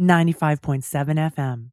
95.7 FM.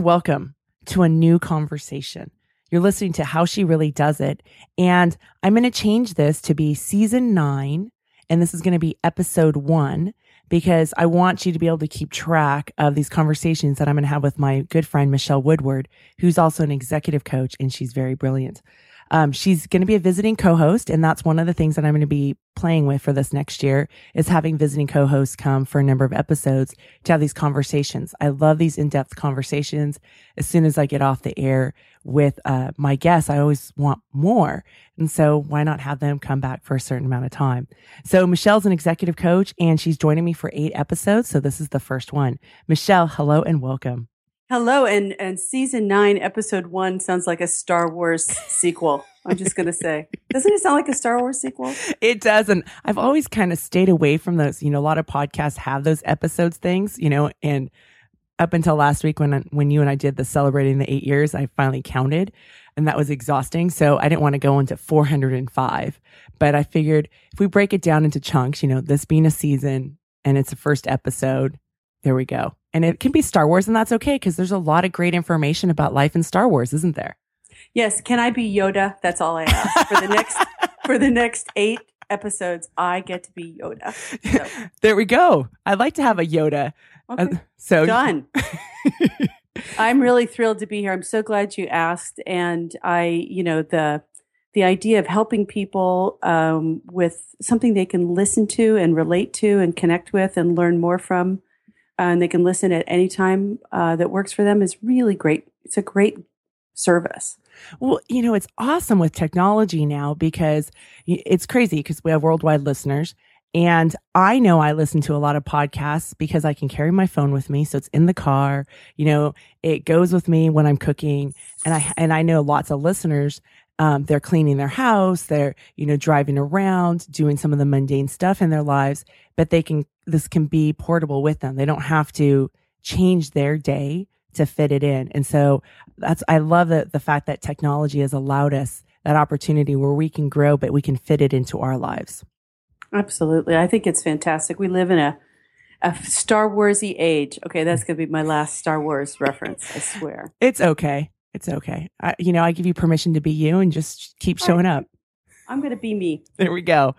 Welcome to a new conversation. You're listening to How She Really Does It, and I'm going to change this to be season nine, and this is going to be episode one because I want you to be able to keep track of these conversations that I'm going to have with my good friend, Michele Woodward, who's also an executive coach and she's very brilliant. Um, she's going to be a visiting co-host, and that's one of the things that I'm going to be playing with for this next year is having visiting co-hosts come for a number of episodes to have these conversations. I love these in-depth conversations. As soon as I get off the air with uh, my guests, I always want more, and so why not have them come back for a certain amount of time? So Michele's an executive coach, and she's joining me for eight episodes. So this is the first one. Michele, hello and welcome. Hello, and and season nine, episode one sounds like a Star Wars sequel. I'm just gonna say, doesn't it sound like a Star Wars sequel? It does. And I've always kind of stayed away from those. You know, a lot of podcasts have those episodes things, you know, and up until last week when, when you and I did the celebrating the eight years, I finally counted and that was exhausting. So I didn't want to go into 405, but I figured if we break it down into chunks, you know, this being a season and it's the first episode, there we go. And it can be Star Wars and that's okay because there's a lot of great information about life in Star Wars, isn't there? Yes. Can I be Yoda? That's all I ask for the next for the next eight episodes. I get to be Yoda. So. there we go. I'd like to have a Yoda. Okay. Uh, so done. I'm really thrilled to be here. I'm so glad you asked, and I, you know, the the idea of helping people um, with something they can listen to and relate to and connect with and learn more from, uh, and they can listen at any time uh, that works for them is really great. It's a great service. Well, you know, it's awesome with technology now because it's crazy because we have worldwide listeners. And I know I listen to a lot of podcasts because I can carry my phone with me. So it's in the car, you know, it goes with me when I'm cooking. And I, and I know lots of listeners, um, they're cleaning their house. They're, you know, driving around, doing some of the mundane stuff in their lives, but they can, this can be portable with them. They don't have to change their day to fit it in. And so that's, I love the, the fact that technology has allowed us that opportunity where we can grow, but we can fit it into our lives. Absolutely. I think it's fantastic. We live in a, a Star Warsy age. Okay, that's going to be my last Star Wars reference, I swear. It's okay. It's okay. I, you know, I give you permission to be you and just keep showing up. I'm going to be me. There we go.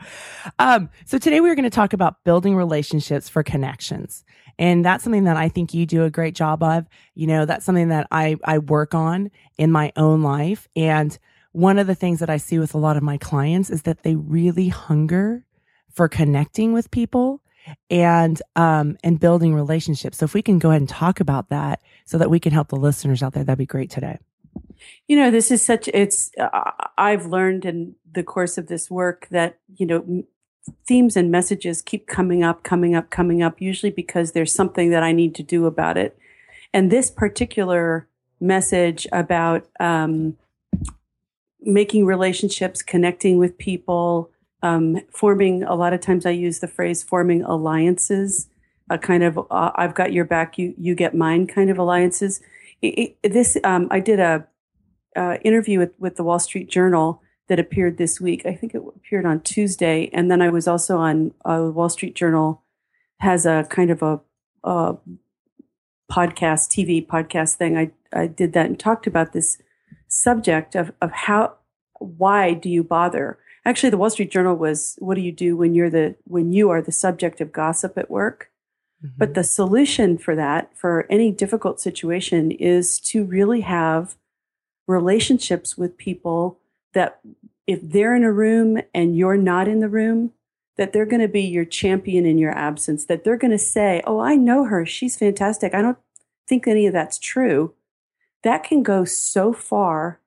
Um, so today we're going to talk about building relationships for connections. And that's something that I think you do a great job of. You know, that's something that I, I work on in my own life. And one of the things that I see with a lot of my clients is that they really hunger for connecting with people and um and building relationships. So if we can go ahead and talk about that so that we can help the listeners out there, that'd be great today. You know, this is such it's uh, I've learned in the course of this work that, you know, themes and messages keep coming up, coming up, coming up, usually because there's something that I need to do about it. And this particular message about um, making relationships, connecting with people, um, forming, a lot of times I use the phrase forming alliances, a kind of uh, I've got your back, you, you get mine kind of alliances. It, it, this, um, I did a uh, interview with, with the Wall Street Journal that appeared this week. I think it appeared on Tuesday, and then I was also on uh, Wall Street Journal has a kind of a, a podcast, TV podcast thing. I I did that and talked about this subject of of how why do you bother? Actually, the Wall Street Journal was what do you do when you're the when you are the subject of gossip at work? Mm-hmm. But the solution for that, for any difficult situation, is to really have relationships with people that if they're in a room and you're not in the room, that they're going to be your champion in your absence, that they're going to say, Oh, I know her. She's fantastic. I don't think any of that's true. That can go so far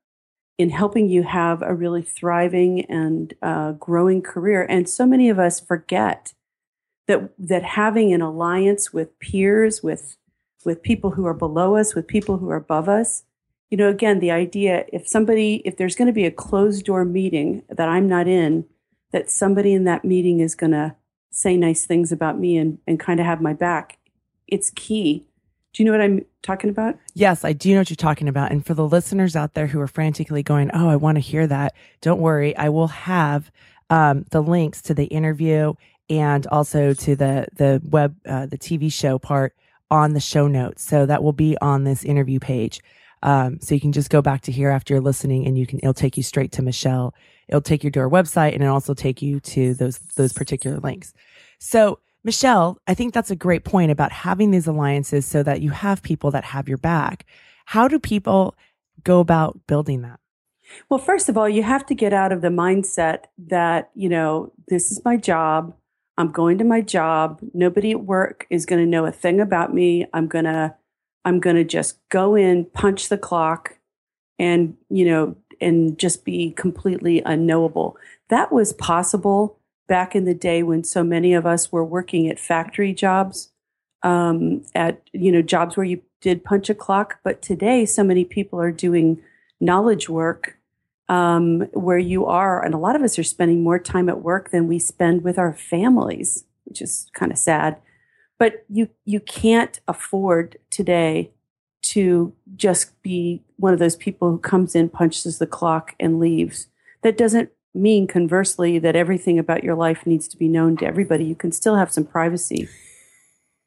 in helping you have a really thriving and uh, growing career. And so many of us forget that that having an alliance with peers, with with people who are below us, with people who are above us. You know, again, the idea if somebody, if there's going to be a closed door meeting that I'm not in, that somebody in that meeting is going to say nice things about me and, and kind of have my back, it's key. Do you know what I'm talking about? Yes, I do know what you're talking about. And for the listeners out there who are frantically going, Oh, I want to hear that. Don't worry. I will have um, the links to the interview and also to the, the web, uh, the TV show part on the show notes. So that will be on this interview page. Um, so you can just go back to here after you're listening and you can, it'll take you straight to Michele. It'll take you to our website and it'll also take you to those, those particular links. So Michele, I think that's a great point about having these alliances so that you have people that have your back. How do people go about building that? Well, first of all, you have to get out of the mindset that, you know, this is my job. I'm going to my job. Nobody at work is going to know a thing about me. I'm going to I'm going to just go in, punch the clock and, you know, and just be completely unknowable. That was possible back in the day when so many of us were working at factory jobs, um, at, you know, jobs where you did punch a clock. But today, so many people are doing knowledge work um, where you are, and a lot of us are spending more time at work than we spend with our families, which is kind of sad. But you you can't afford today to just be one of those people who comes in, punches the clock, and leaves. That doesn't mean conversely that everything about your life needs to be known to everybody. You can still have some privacy,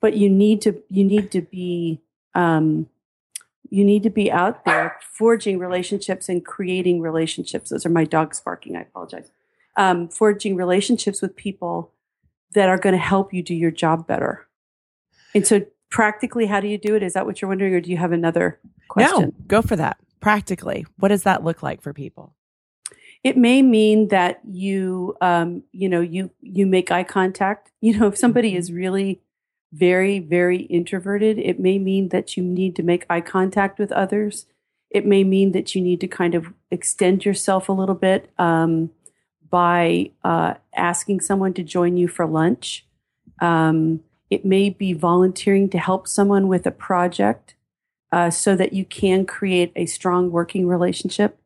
but you need to you need to be um, you need to be out there forging relationships and creating relationships. Those are my dogs barking. I apologize. Um, forging relationships with people that are going to help you do your job better. And so, practically, how do you do it? Is that what you're wondering, or do you have another question? No, go for that. Practically, what does that look like for people? It may mean that you, um, you know, you you make eye contact. You know, if somebody mm-hmm. is really very, very introverted, it may mean that you need to make eye contact with others. It may mean that you need to kind of extend yourself a little bit um, by uh, asking someone to join you for lunch. Um, it may be volunteering to help someone with a project uh, so that you can create a strong working relationship.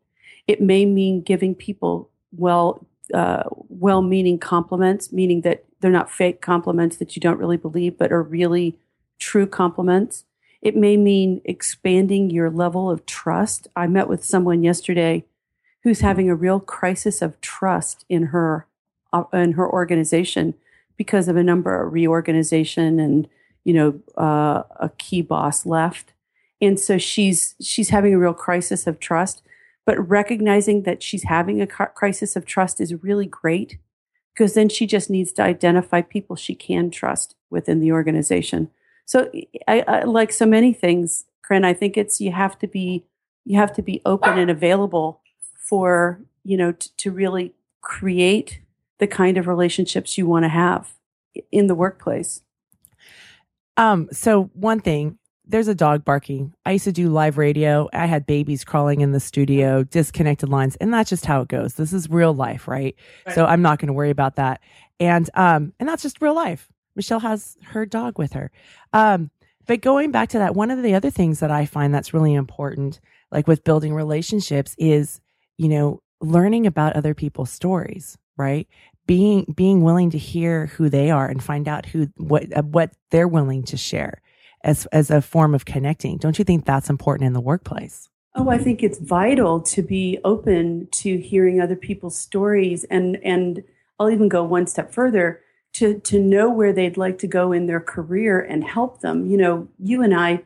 It may mean giving people well, uh, well-meaning compliments, meaning that they're not fake compliments that you don't really believe, but are really true compliments. It may mean expanding your level of trust. I met with someone yesterday who's having a real crisis of trust in her uh, in her organization because of a number of reorganization and you know uh, a key boss left, and so she's she's having a real crisis of trust. But recognizing that she's having a crisis of trust is really great because then she just needs to identify people she can trust within the organization. So, I, I, like so many things, Koren, I think it's you have to be you have to be open and available for you know t- to really create the kind of relationships you want to have in the workplace. Um. So one thing there's a dog barking. I used to do live radio. I had babies crawling in the studio, disconnected lines, and that's just how it goes. This is real life, right? right. So I'm not going to worry about that. And um, and that's just real life. Michele has her dog with her. Um, but going back to that, one of the other things that I find that's really important, like with building relationships, is you know learning about other people's stories, right? Being being willing to hear who they are and find out who what what they're willing to share as as a form of connecting. Don't you think that's important in the workplace? Oh, I think it's vital to be open to hearing other people's stories and and I'll even go one step further to to know where they'd like to go in their career and help them. You know, you and I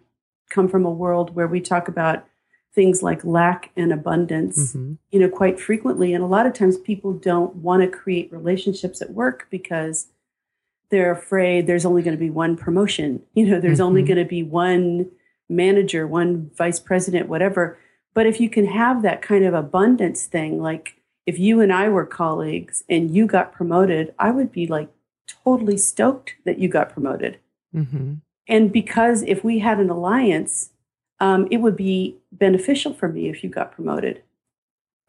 come from a world where we talk about things like lack and abundance, mm-hmm. you know, quite frequently and a lot of times people don't want to create relationships at work because they're afraid there's only going to be one promotion. You know, there's mm-hmm. only going to be one manager, one vice president, whatever. But if you can have that kind of abundance thing, like if you and I were colleagues and you got promoted, I would be like totally stoked that you got promoted. Mm-hmm. And because if we had an alliance, um, it would be beneficial for me if you got promoted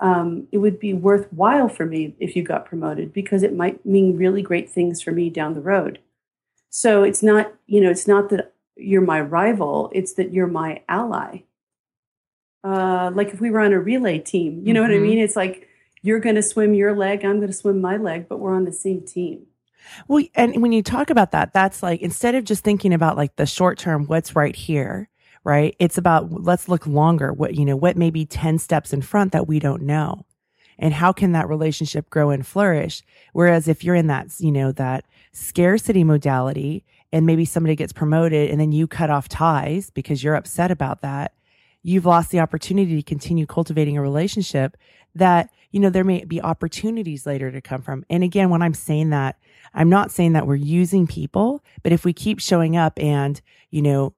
um, it would be worthwhile for me if you got promoted because it might mean really great things for me down the road. So it's not, you know, it's not that you're my rival. It's that you're my ally. Uh, like if we were on a relay team, you know mm-hmm. what I mm-hmm. mean? It's like you're going to swim your leg, I'm going to swim my leg, but we're on the same team. Well, and when you talk about that, that's like instead of just thinking about like the short term, what's right here, right? It's about let's look longer. What, you know, what may be 10 steps in front that we don't know? And how can that relationship grow and flourish? Whereas if you're in that, you know, that scarcity modality and maybe somebody gets promoted and then you cut off ties because you're upset about that, you've lost the opportunity to continue cultivating a relationship that, you know, there may be opportunities later to come from. And again, when I'm saying that, I'm not saying that we're using people, but if we keep showing up and, you know,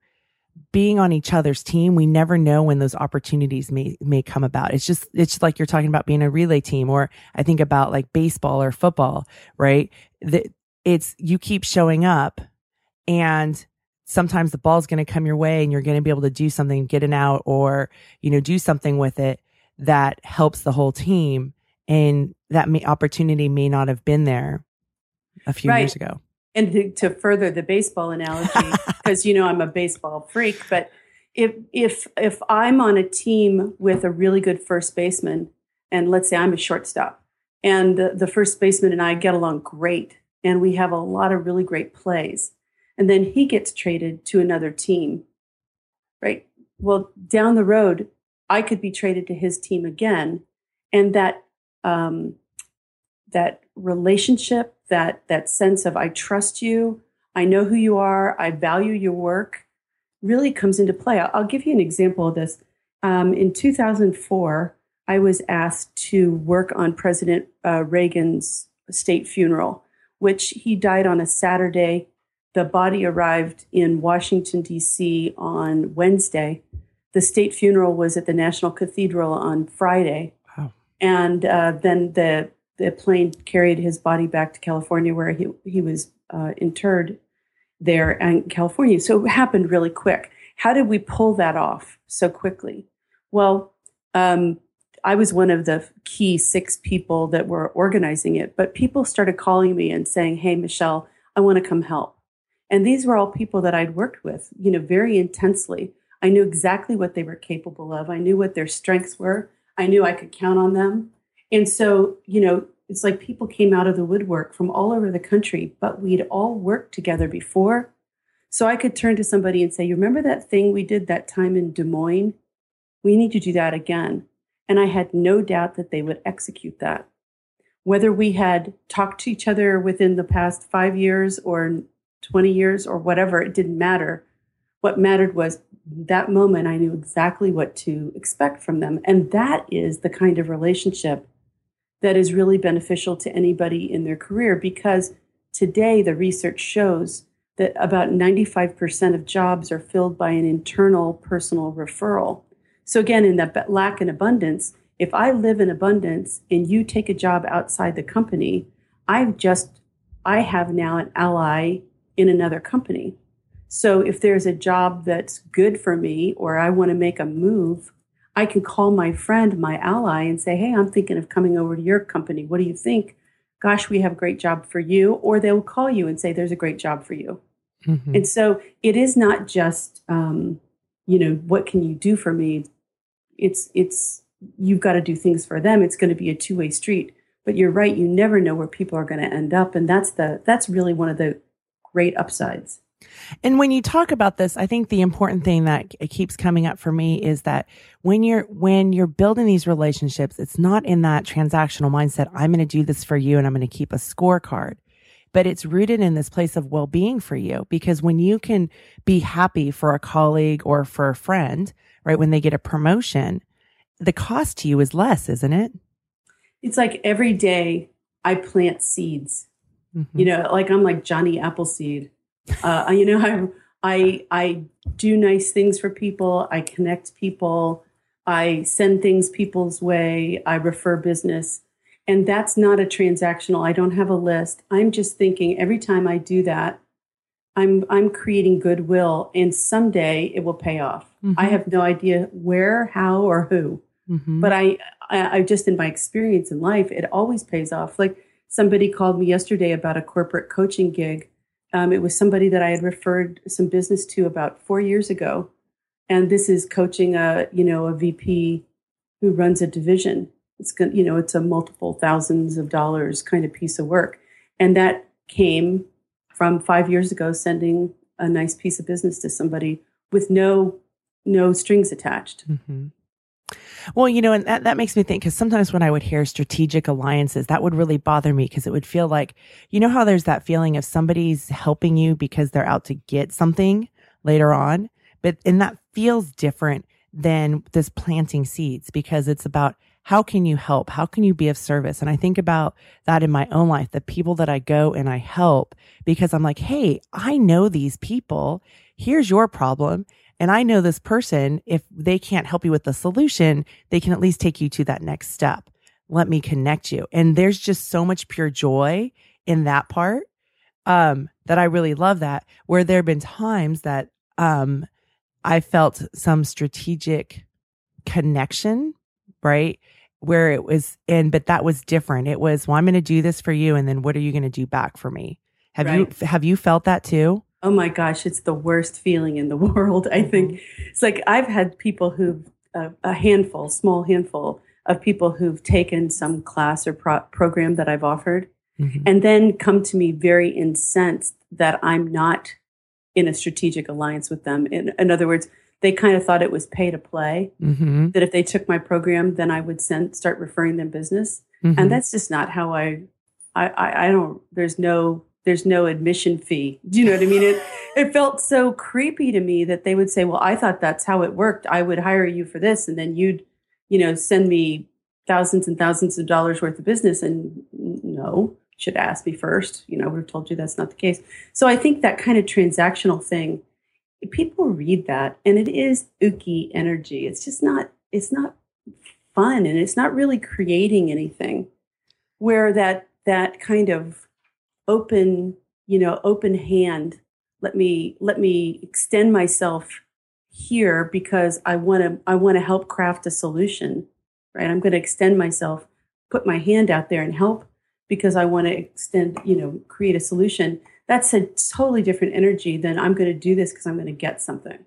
being on each other's team, we never know when those opportunities may may come about. It's just it's just like you're talking about being a relay team, or I think about like baseball or football, right? That it's you keep showing up, and sometimes the ball's going to come your way, and you're going to be able to do something, get it out, or you know do something with it that helps the whole team, and that may, opportunity may not have been there a few right. years ago. And to, to further the baseball analogy, because you know I'm a baseball freak, but if if if I'm on a team with a really good first baseman, and let's say I'm a shortstop, and the, the first baseman and I get along great, and we have a lot of really great plays, and then he gets traded to another team, right? Well, down the road, I could be traded to his team again, and that um, that relationship, that that sense of I trust you, I know who you are, I value your work, really comes into play. I'll, I'll give you an example of this. Um, in 2004, I was asked to work on President uh, Reagan's state funeral, which he died on a Saturday. The body arrived in Washington, D.C. on Wednesday. The state funeral was at the National Cathedral on Friday. Wow. And uh, then the the plane carried his body back to California, where he he was uh, interred there in California. So it happened really quick. How did we pull that off so quickly? Well, um, I was one of the key six people that were organizing it, but people started calling me and saying, "Hey, Michele, I want to come help." And these were all people that I'd worked with, you know, very intensely. I knew exactly what they were capable of. I knew what their strengths were. I knew I could count on them. And so, you know, it's like people came out of the woodwork from all over the country, but we'd all worked together before. So I could turn to somebody and say, You remember that thing we did that time in Des Moines? We need to do that again. And I had no doubt that they would execute that. Whether we had talked to each other within the past five years or 20 years or whatever, it didn't matter. What mattered was that moment, I knew exactly what to expect from them. And that is the kind of relationship that is really beneficial to anybody in their career because today the research shows that about 95% of jobs are filled by an internal personal referral. So, again, in that lack and abundance, if I live in abundance and you take a job outside the company, I've just, I have now an ally in another company. So, if there's a job that's good for me or I want to make a move, I can call my friend, my ally, and say, Hey, I'm thinking of coming over to your company. What do you think? Gosh, we have a great job for you. Or they'll call you and say, There's a great job for you. Mm-hmm. And so it is not just, um, you know, what can you do for me? It's, it's, you've got to do things for them. It's going to be a two way street. But you're right. You never know where people are going to end up. And that's the, that's really one of the great upsides. And when you talk about this, I think the important thing that keeps coming up for me is that when you're when you're building these relationships, it's not in that transactional mindset, I'm going to do this for you and I'm going to keep a scorecard. But it's rooted in this place of well-being for you because when you can be happy for a colleague or for a friend, right, when they get a promotion, the cost to you is less, isn't it? It's like every day I plant seeds. Mm-hmm. You know, like I'm like Johnny Appleseed uh, you know, I, I I do nice things for people. I connect people. I send things people's way. I refer business. And that's not a transactional. I don't have a list. I'm just thinking every time I do that, I'm I'm creating goodwill and someday it will pay off. Mm-hmm. I have no idea where, how, or who. Mm-hmm. But I, I I just in my experience in life, it always pays off. Like somebody called me yesterday about a corporate coaching gig Um, it was somebody that I had referred some business to about four years ago, and this is coaching a you know a VP who runs a division. It's going you know it's a multiple thousands of dollars kind of piece of work, and that came from five years ago sending a nice piece of business to somebody with no no strings attached. Mm-hmm. Well, you know, and that, that makes me think because sometimes when I would hear strategic alliances, that would really bother me because it would feel like, you know, how there's that feeling of somebody's helping you because they're out to get something later on. But, and that feels different than this planting seeds because it's about how can you help? How can you be of service? And I think about that in my own life, the people that I go and I help because I'm like, Hey, I know these people. Here's your problem. And I know this person, if they can't help you with the solution, they can at least take you to that next step. Let me connect you. And there's just so much pure joy in that part. Um, that I really love that where there have been times that, um, I felt some strategic connection, right? Where it was in, but that was different. It was, well, I'm going to do this for you. And then what are you going to do back for me? Have right. you, have you felt that too? Oh my gosh, it's the worst feeling in the world. I think mm-hmm. it's like I've had people who've uh, a handful, small handful of people who've taken some class or pro- program that I've offered mm-hmm. and then come to me very incensed that I'm not in a strategic alliance with them. In, in other words, they kind of thought it was pay to play. Mm-hmm. That if they took my program, then I would send start referring them business, mm-hmm. and that's just not how I, I. I, I don't. There's no there's no admission fee. Do you know what I mean? It it felt so creepy to me that they would say, "Well, I thought that's how it worked. I would hire you for this, and then you'd, you know, send me thousands and thousands of dollars worth of business." And no, should ask me first. You know, I would have told you that's not the case. So I think that kind of transactional thing, people read that, and it is ooky energy. It's just not. It's not fun, and it's not really creating anything. Where that that kind of open, you know, open hand. Let me let me extend myself here because I want to I want to help craft a solution. Right? I'm going to extend myself, put my hand out there and help because I want to extend, you know, create a solution. That's a totally different energy than I'm going to do this because I'm going to get something.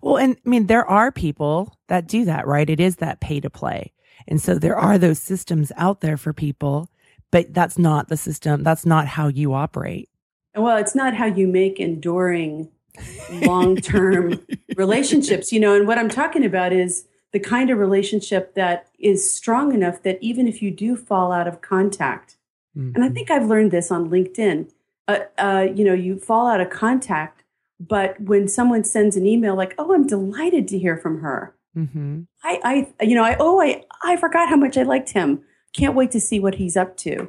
Well, and I mean, there are people that do that, right? It is that pay to play. And so there are those systems out there for people but that's not the system. That's not how you operate. Well, it's not how you make enduring long term relationships, you know. And what I'm talking about is the kind of relationship that is strong enough that even if you do fall out of contact, mm-hmm. and I think I've learned this on LinkedIn, uh, uh, you know, you fall out of contact, but when someone sends an email like, "Oh, I'm delighted to hear from her," mm-hmm. I, I, you know, I oh, I, I forgot how much I liked him can't wait to see what he's up to. Mm-hmm.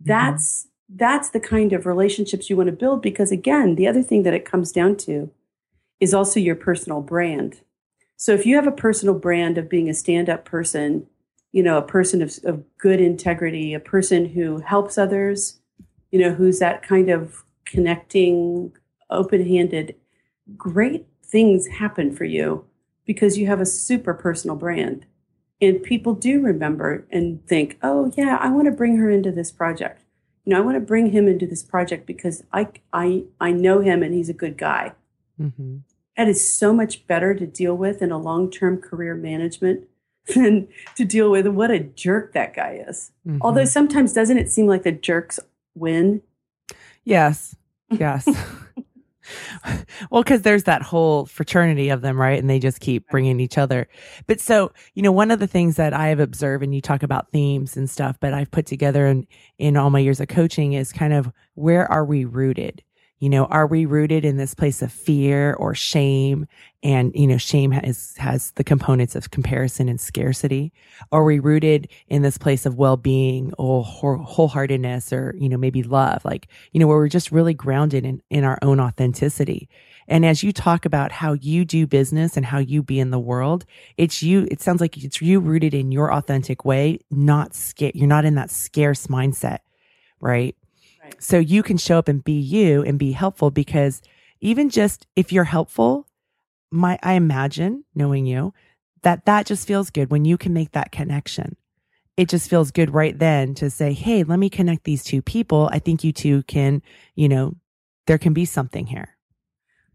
That's mm-hmm. that's the kind of relationships you want to build because again, the other thing that it comes down to is also your personal brand. So if you have a personal brand of being a stand-up person, you know, a person of, of good integrity, a person who helps others, you know, who's that kind of connecting, open-handed, great things happen for you because you have a super personal brand and people do remember and think, oh yeah, I want to bring her into this project. You know, I want to bring him into this project because I I I know him and he's a good guy. Mm-hmm. That is so much better to deal with in a long term career management than to deal with what a jerk that guy is. Mm-hmm. Although sometimes doesn't it seem like the jerks win? Yes. Yes. well, because there's that whole fraternity of them, right? And they just keep bringing each other. But so, you know, one of the things that I have observed, and you talk about themes and stuff, but I've put together in, in all my years of coaching is kind of where are we rooted? You know, are we rooted in this place of fear or shame? And, you know, shame has, has the components of comparison and scarcity. Are we rooted in this place of well-being or wholeheartedness or, you know, maybe love? Like, you know, where we're just really grounded in, in our own authenticity. And as you talk about how you do business and how you be in the world, it's you, it sounds like it's you rooted in your authentic way, not scared. You're not in that scarce mindset, right? So you can show up and be you and be helpful because even just if you're helpful, my, I imagine knowing you that that just feels good when you can make that connection. It just feels good right then to say, Hey, let me connect these two people. I think you two can, you know, there can be something here.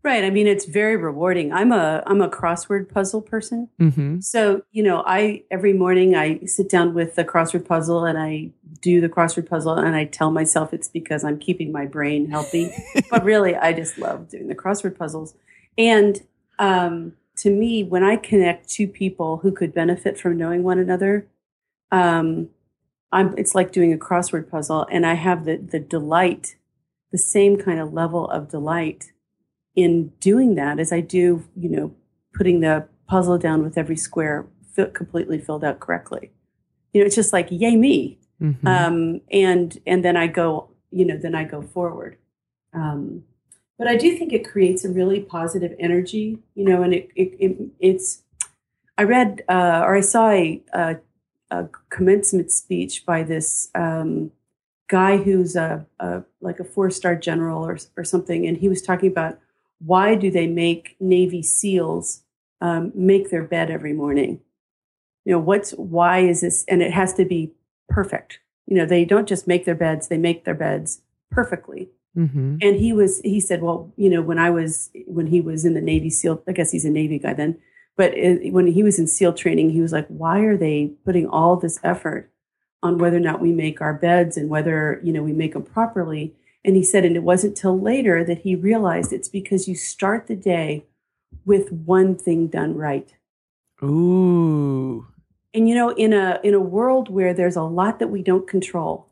Right. I mean, it's very rewarding. I'm a I'm a crossword puzzle person. Mm-hmm. So, you know, I every morning I sit down with the crossword puzzle and I do the crossword puzzle and I tell myself it's because I'm keeping my brain healthy. but really, I just love doing the crossword puzzles. And um, to me, when I connect two people who could benefit from knowing one another, um, I'm, it's like doing a crossword puzzle, and I have the the delight, the same kind of level of delight in doing that as I do, you know, putting the puzzle down with every square completely filled out correctly. You know, it's just like yay me, Mm-hmm. um, and and then I go, you know, then I go forward. Um, but I do think it creates a really positive energy, you know, and it, it, it it's. I read uh, or I saw a, a, a commencement speech by this um, guy who's a, a like a four star general or or something, and he was talking about why do they make Navy SEALs um, make their bed every morning? You know, what's why is this? And it has to be perfect. You know, they don't just make their beds; they make their beds perfectly. Mm-hmm. And he was, he said, well, you know, when I was, when he was in the Navy SEAL, I guess he's a Navy guy then, but it, when he was in SEAL training, he was like, why are they putting all this effort on whether or not we make our beds and whether, you know, we make them properly? And he said, and it wasn't till later that he realized it's because you start the day with one thing done right. Ooh. And you know, in a in a world where there's a lot that we don't control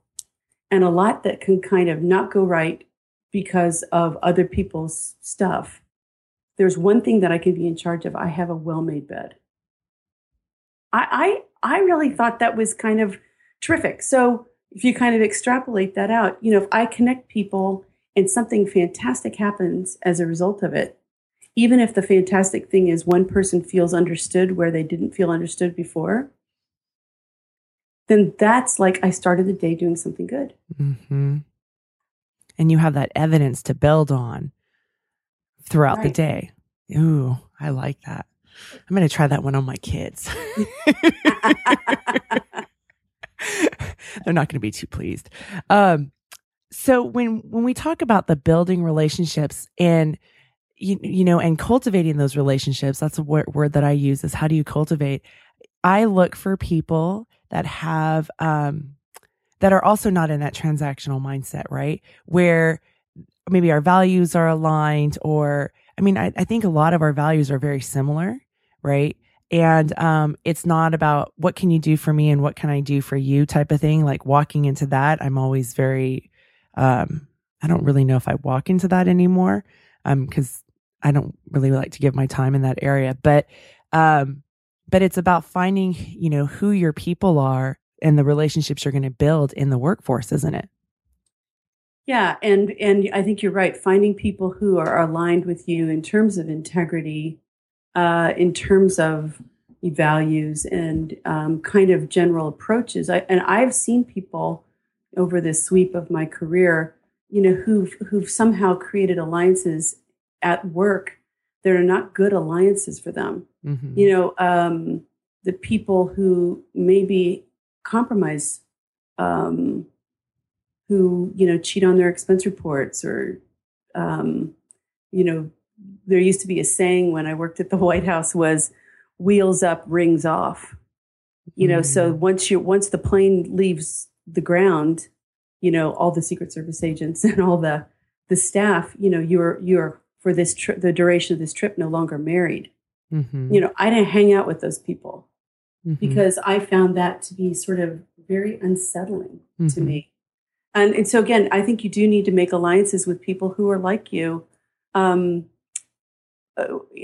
and a lot that can kind of not go right because of other people's stuff, there's one thing that I can be in charge of. I have a well-made bed. I I, I really thought that was kind of terrific. So if you kind of extrapolate that out, you know, if I connect people and something fantastic happens as a result of it, even if the fantastic thing is one person feels understood where they didn't feel understood before, then that's like I started the day doing something good. Mm-hmm. And you have that evidence to build on throughout the day. Ooh, I like that. I'm going to try that one on my kids. They're not going to be too pleased. Um, so when when we talk about the building relationships and you, you know and cultivating those relationships, that's a word, word that I use is how do you cultivate? I look for people that have um, that are also not in that transactional mindset, right? Where maybe our values are aligned, or I mean, I, I think a lot of our values are very similar, right? And um, it's not about what can you do for me and what can I do for you type of thing. Like walking into that, I'm always very, um, I don't really know if I walk into that anymore because I don't really like to give my time in that area. But um, but it's about finding, you know, who your people are and the relationships you're going to build in the workforce, isn't it? Yeah, and and I think you're right. Finding people who are aligned with you in terms of integrity, uh, in terms of values, and um, kind of general approaches. I, and I've seen people over the sweep of my career, you know, who've who've somehow created alliances at work that are not good alliances for them. Mm-hmm. You know, um, the people who maybe compromise. Um, who you know cheat on their expense reports or um, you know there used to be a saying when i worked at the white house was wheels up rings off you know so once you once the plane leaves the ground you know all the secret service agents and all the the staff you know you're you're for this trip the duration of this trip no longer married Mm-hmm. you know i didn't hang out with those people Mhm. because i found that to be sort of very unsettling to Mhm. me and, and so again i think you do need to make alliances with people who are like you um,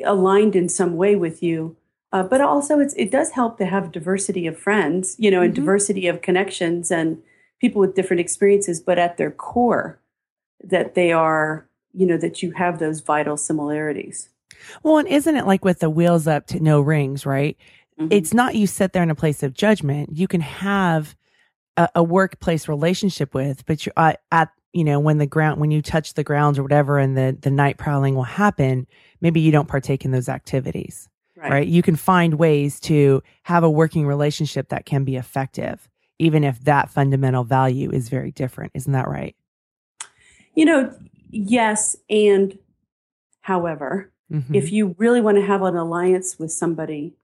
aligned in some way with you uh, but also it's, it does help to have diversity of friends you know and Mhm. diversity of connections and people with different experiences but at their core that they are you know that you have those vital similarities Well, and isn't it like with the wheels up to no rings, right? Mhm. It's not you sit there in a place of judgment. You can have a, a workplace relationship with, but you uh, at you know when the ground when you touch the grounds or whatever, and the the night prowling will happen. Maybe you don't partake in those activities, right? You can find ways to have a working relationship that can be effective, even if that fundamental value is very different. Isn't that right? you know yes, and however, Mhm. if you really want to have an alliance with somebody,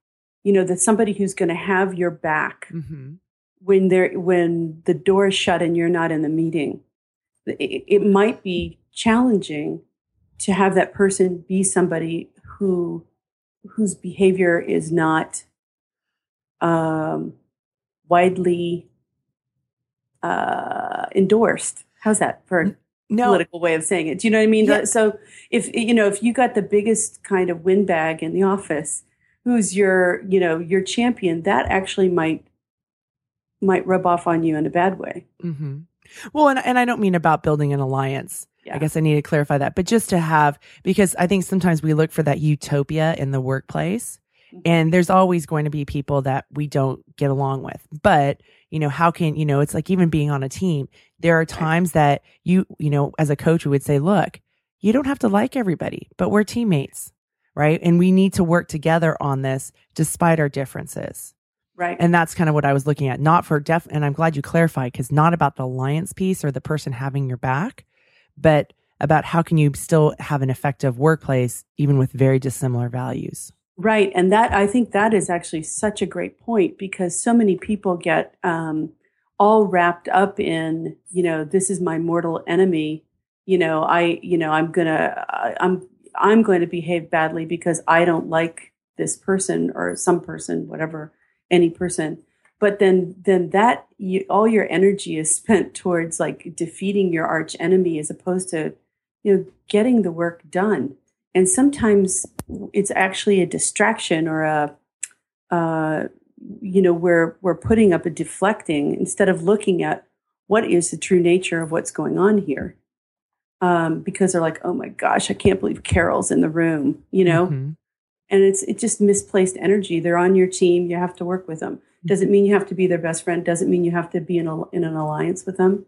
you know, that somebody who's going to have your back Mhm. when they're when the door is shut and you're not in the meeting, it, it might be challenging to have that person be somebody who whose behavior is not um, widely uh, endorsed. How's that for no, political way of saying it. Do you know what I mean? Yeah. So if you know if you got the biggest kind of windbag in the office, who's your you know your champion, that actually might might rub off on you in a bad way. hmm Well, and and I don't mean about building an alliance. Yeah. I guess I need to clarify that, but just to have because I think sometimes we look for that utopia in the workplace, Mhm. and there's always going to be people that we don't get along with. But you know, how can you know? It's like even being on a team. There are times that you you know, as a coach, we would say, look, you don't have to like everybody, but we're teammates, right? And we need to work together on this despite our differences. Right. And that's kind of what I was looking at, not for def. And I'm glad you clarified because not about the alliance piece or the person having your back, but about how can you still have an effective workplace even with very dissimilar values. Right. And that, I think that is actually such a great point because so many people get um, all wrapped up in, you know, this is my mortal enemy. You know, I, you know, I'm going to, I'm, I'm going to behave badly because I don't like this person or some person, whatever, any person. But then, then that you, all your energy is spent towards like defeating your arch enemy as opposed to, you know, getting the work done and sometimes it's actually a distraction or a uh, you know we're we're putting up a deflecting instead of looking at what is the true nature of what's going on here um, because they're like oh my gosh i can't believe carol's in the room you know Mhm. And it's it's just misplaced energy. They're on your team. You have to work with them. Mm-hmm. Doesn't mean you have to be their best friend. Doesn't mean you have to be in, a, in an alliance with them.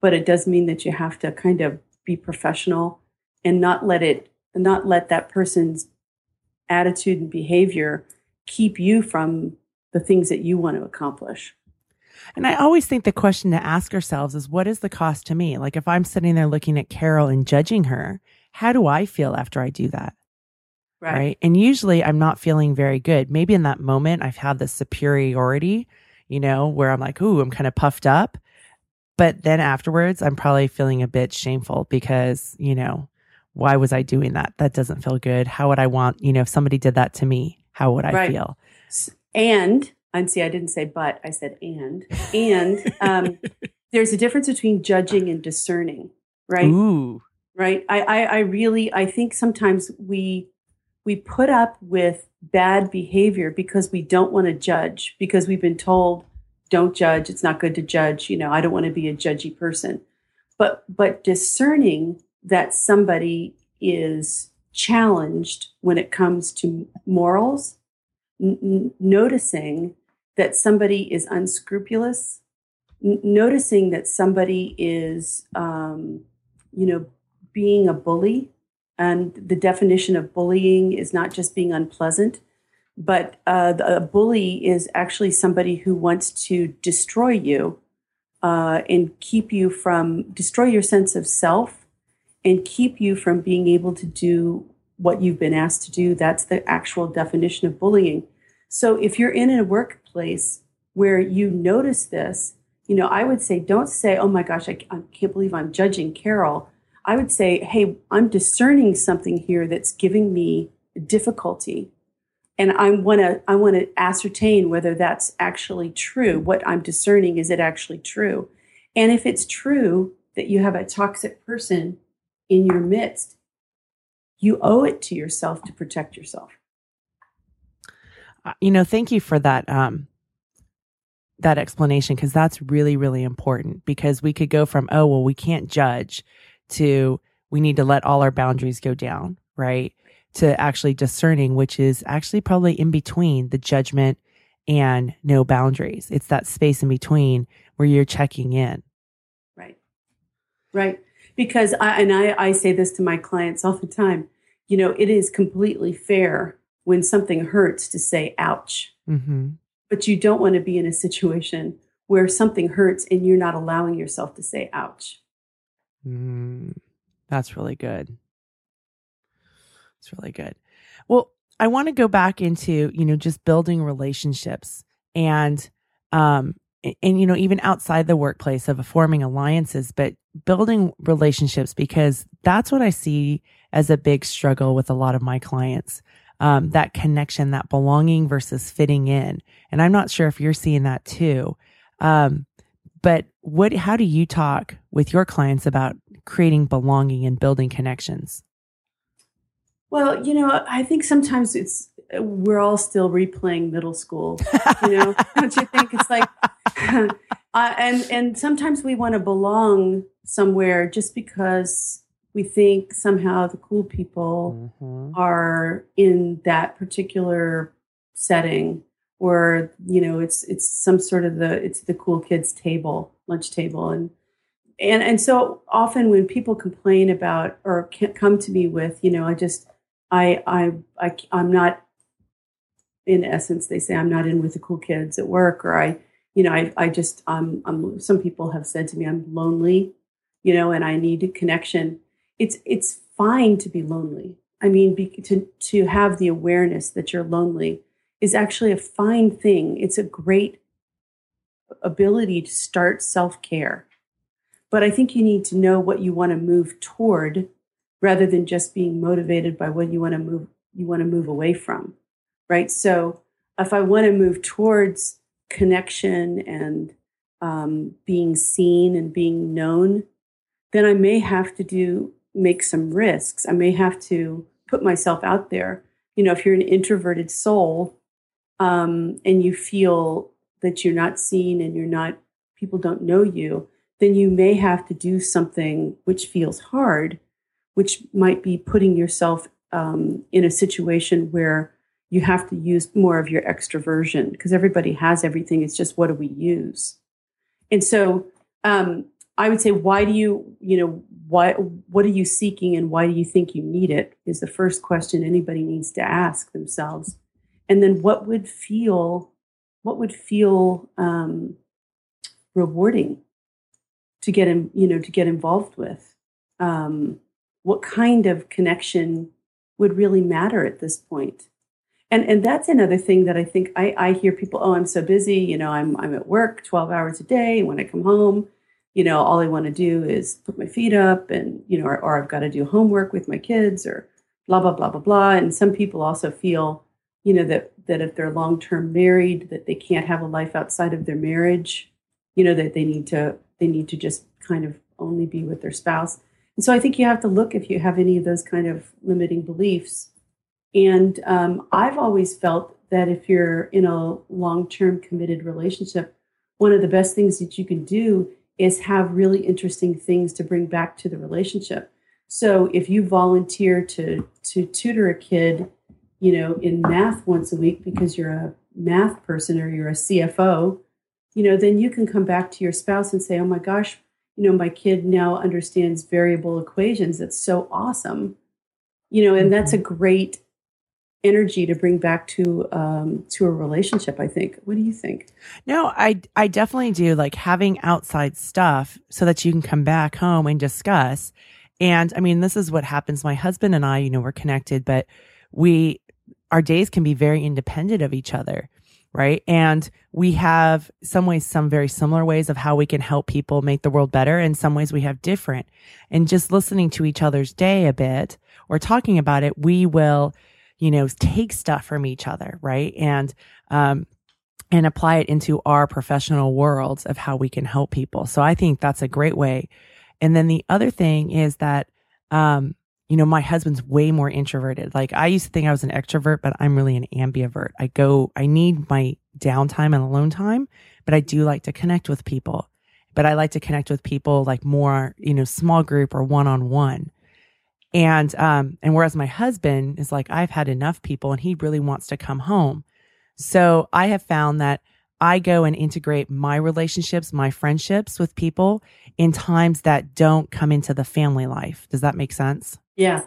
But it does mean that you have to kind of be professional and not let it not let that person's attitude and behavior keep you from the things that you want to accomplish. And I always think the question to ask ourselves is what is the cost to me? Like if I'm sitting there looking at Carol and judging her, how do I feel after I do that? Right? And usually I'm not feeling very good. Maybe in that moment I've had this superiority, you know, where I'm like, ooh, I'm kind of puffed up. But then afterwards, I'm probably feeling a bit shameful because, you know, why was I doing that? That doesn't feel good. How would I want, you know, if somebody did that to me, how would I Right. feel? And and see i didn't say but i said and and um, there's a difference between judging and discerning right Ooh. right I, I i really i think sometimes we we put up with bad behavior because we don't want to judge because we've been told don't judge it's not good to judge you know i don't want to be a judgy person. But but discerning that somebody is challenged when it comes to morals n- noticing that somebody is unscrupulous n- noticing that somebody is um, you know being a bully and the definition of bullying is not just being unpleasant but uh, a bully is actually somebody who wants to destroy you uh, and keep you from destroy your sense of self and keep you from being able to do what you've been asked to do. That's the actual definition of bullying. So if you're in a workplace where you notice this you know i would say don't say oh my gosh i, I can't believe i'm judging carol i would say hey i'm discerning something here that's giving me difficulty. And i want to i want to ascertain whether that's actually true. What i'm discerning is it actually true? And if it's true that you have a toxic person in your midst you owe it to yourself to protect yourself. Uh, You know, thank you for that um that explanation because that's really really important because we could go from oh well we can't judge to we need to let all our boundaries go down, right? To actually discerning which is actually probably in between the judgment and no boundaries. It's that space in between where you're checking in. Right. Right. Because I, and I, I say this to my clients all the time, you know, it is completely fair when something hurts to say, ouch, Mhm. but you don't want to be in a situation where something hurts and you're not allowing yourself to say, ouch. Mm. That's really good. It's really good. Well, I want to go back into, you know, just building relationships and um and you know even outside the workplace of forming alliances but building relationships because that's what i see as a big struggle with a lot of my clients um, that connection that belonging versus fitting in and i'm not sure if you're seeing that too um, but what how do you talk with your clients about creating belonging and building connections? Well you know i think sometimes it's we're all still replaying middle school you know? Don't you think? It's like uh, and and sometimes we want to belong somewhere just because we think somehow the cool people mm-hmm. are in that particular setting or you know it's it's some sort of the it's the cool kids table lunch table and and and so often when people complain about or come to me with you know i just i i, I i'm not in essence they say i'm not in with the cool kids at work or i you know, I, I just, um, I'm, some people have said to me, I'm lonely, you know, and I need connection. It's, it's fine to be lonely. I mean, be, to, to have the awareness that you're lonely is actually a fine thing. It's a great ability to start self care. But I think you need to know what you want to move toward rather than just being motivated by what you want to move you want to move away from. Right? So if I want to move towards connection and um, being seen and being known, then I may have to do make some risks. I may have to put myself out there. You know, if you're an introverted soul um, and you feel that you're not seen and you're not, people don't know you, then you may have to do something which feels hard, which might be putting yourself um, in a situation where you have to use more of your extroversion because everybody has everything. It's just what do we use? And so um, I would say, why do you, you know, why, what are you seeking and why do you think you need it is the first question anybody needs to ask themselves. And then what would feel, what would feel um, rewarding to get in, you know, to get involved with? Um, what kind of connection would really matter at this point? and and that's another thing that I think I, I hear people, oh, I'm so busy, you know, I'm I'm at work 12 hours a day. When I come home, you know, all I want to do is put my feet up and, you know, or, or I've got to do homework with my kids or blah, blah, blah, blah, blah. And some people also feel, you know, that that if they're long term married, that they can't have a life outside of their marriage, you know, that they need to they need to just kind of only be with their spouse. And so I think you have to look if you have any of those kind of limiting beliefs and um, I've always felt that if you're in a long term committed relationship, one of the best things that you can do is have really interesting things to bring back to the relationship. So if you volunteer to to tutor a kid, you know, in math once a week because you're a math person or you're a CFO, you know, then you can come back to your spouse and say, "Oh my gosh, you know, my kid now understands variable equations. That's so awesome." You know, and that's a mm-hmm. great energy to bring back to um, to a relationship. I think. What do you think? No, I I definitely do. Like having outside stuff so that you can come back home and discuss. And I mean, this is what happens. My husband and I, you know, we're connected, but we our days can be very independent of each other. Right. And we have some ways, some very similar ways of how we can help people make the world better. And some ways we have different. And just listening to each other's day a bit or talking about it, we will you know, take stuff from each other, right? And, um, and apply it into our professional worlds of how we can help people. So I think that's a great way. And then the other thing is that, um, you know, my husband's way more introverted. Like I used to think I was an extrovert, but I'm really an ambivert. I go, I need my downtime and alone time, but I do like to connect with people. But I like to connect with people like more, you know, small group or one on one. And um and whereas my husband is like I've had enough people and he really wants to come home. So I have found that I go and integrate my relationships, my friendships with people in times that don't come into the family life. Does that make sense? Yeah.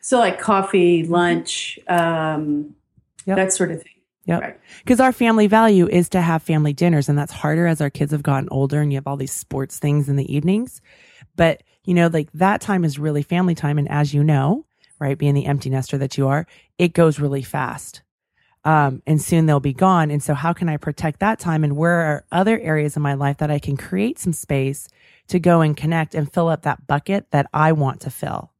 So like coffee, lunch, um yep. that sort of thing. Yep. Because right. our family value is to have family dinners, and that's harder as our kids have gotten older and you have all these sports things in the evenings. But you know, like that time is really family time. And as you know, right, being the empty nester that you are, it goes really fast. Um, and soon they'll be gone. And so, how can I protect that time? And where are other areas in my life that I can create some space to go and connect and fill up that bucket that I want to fill?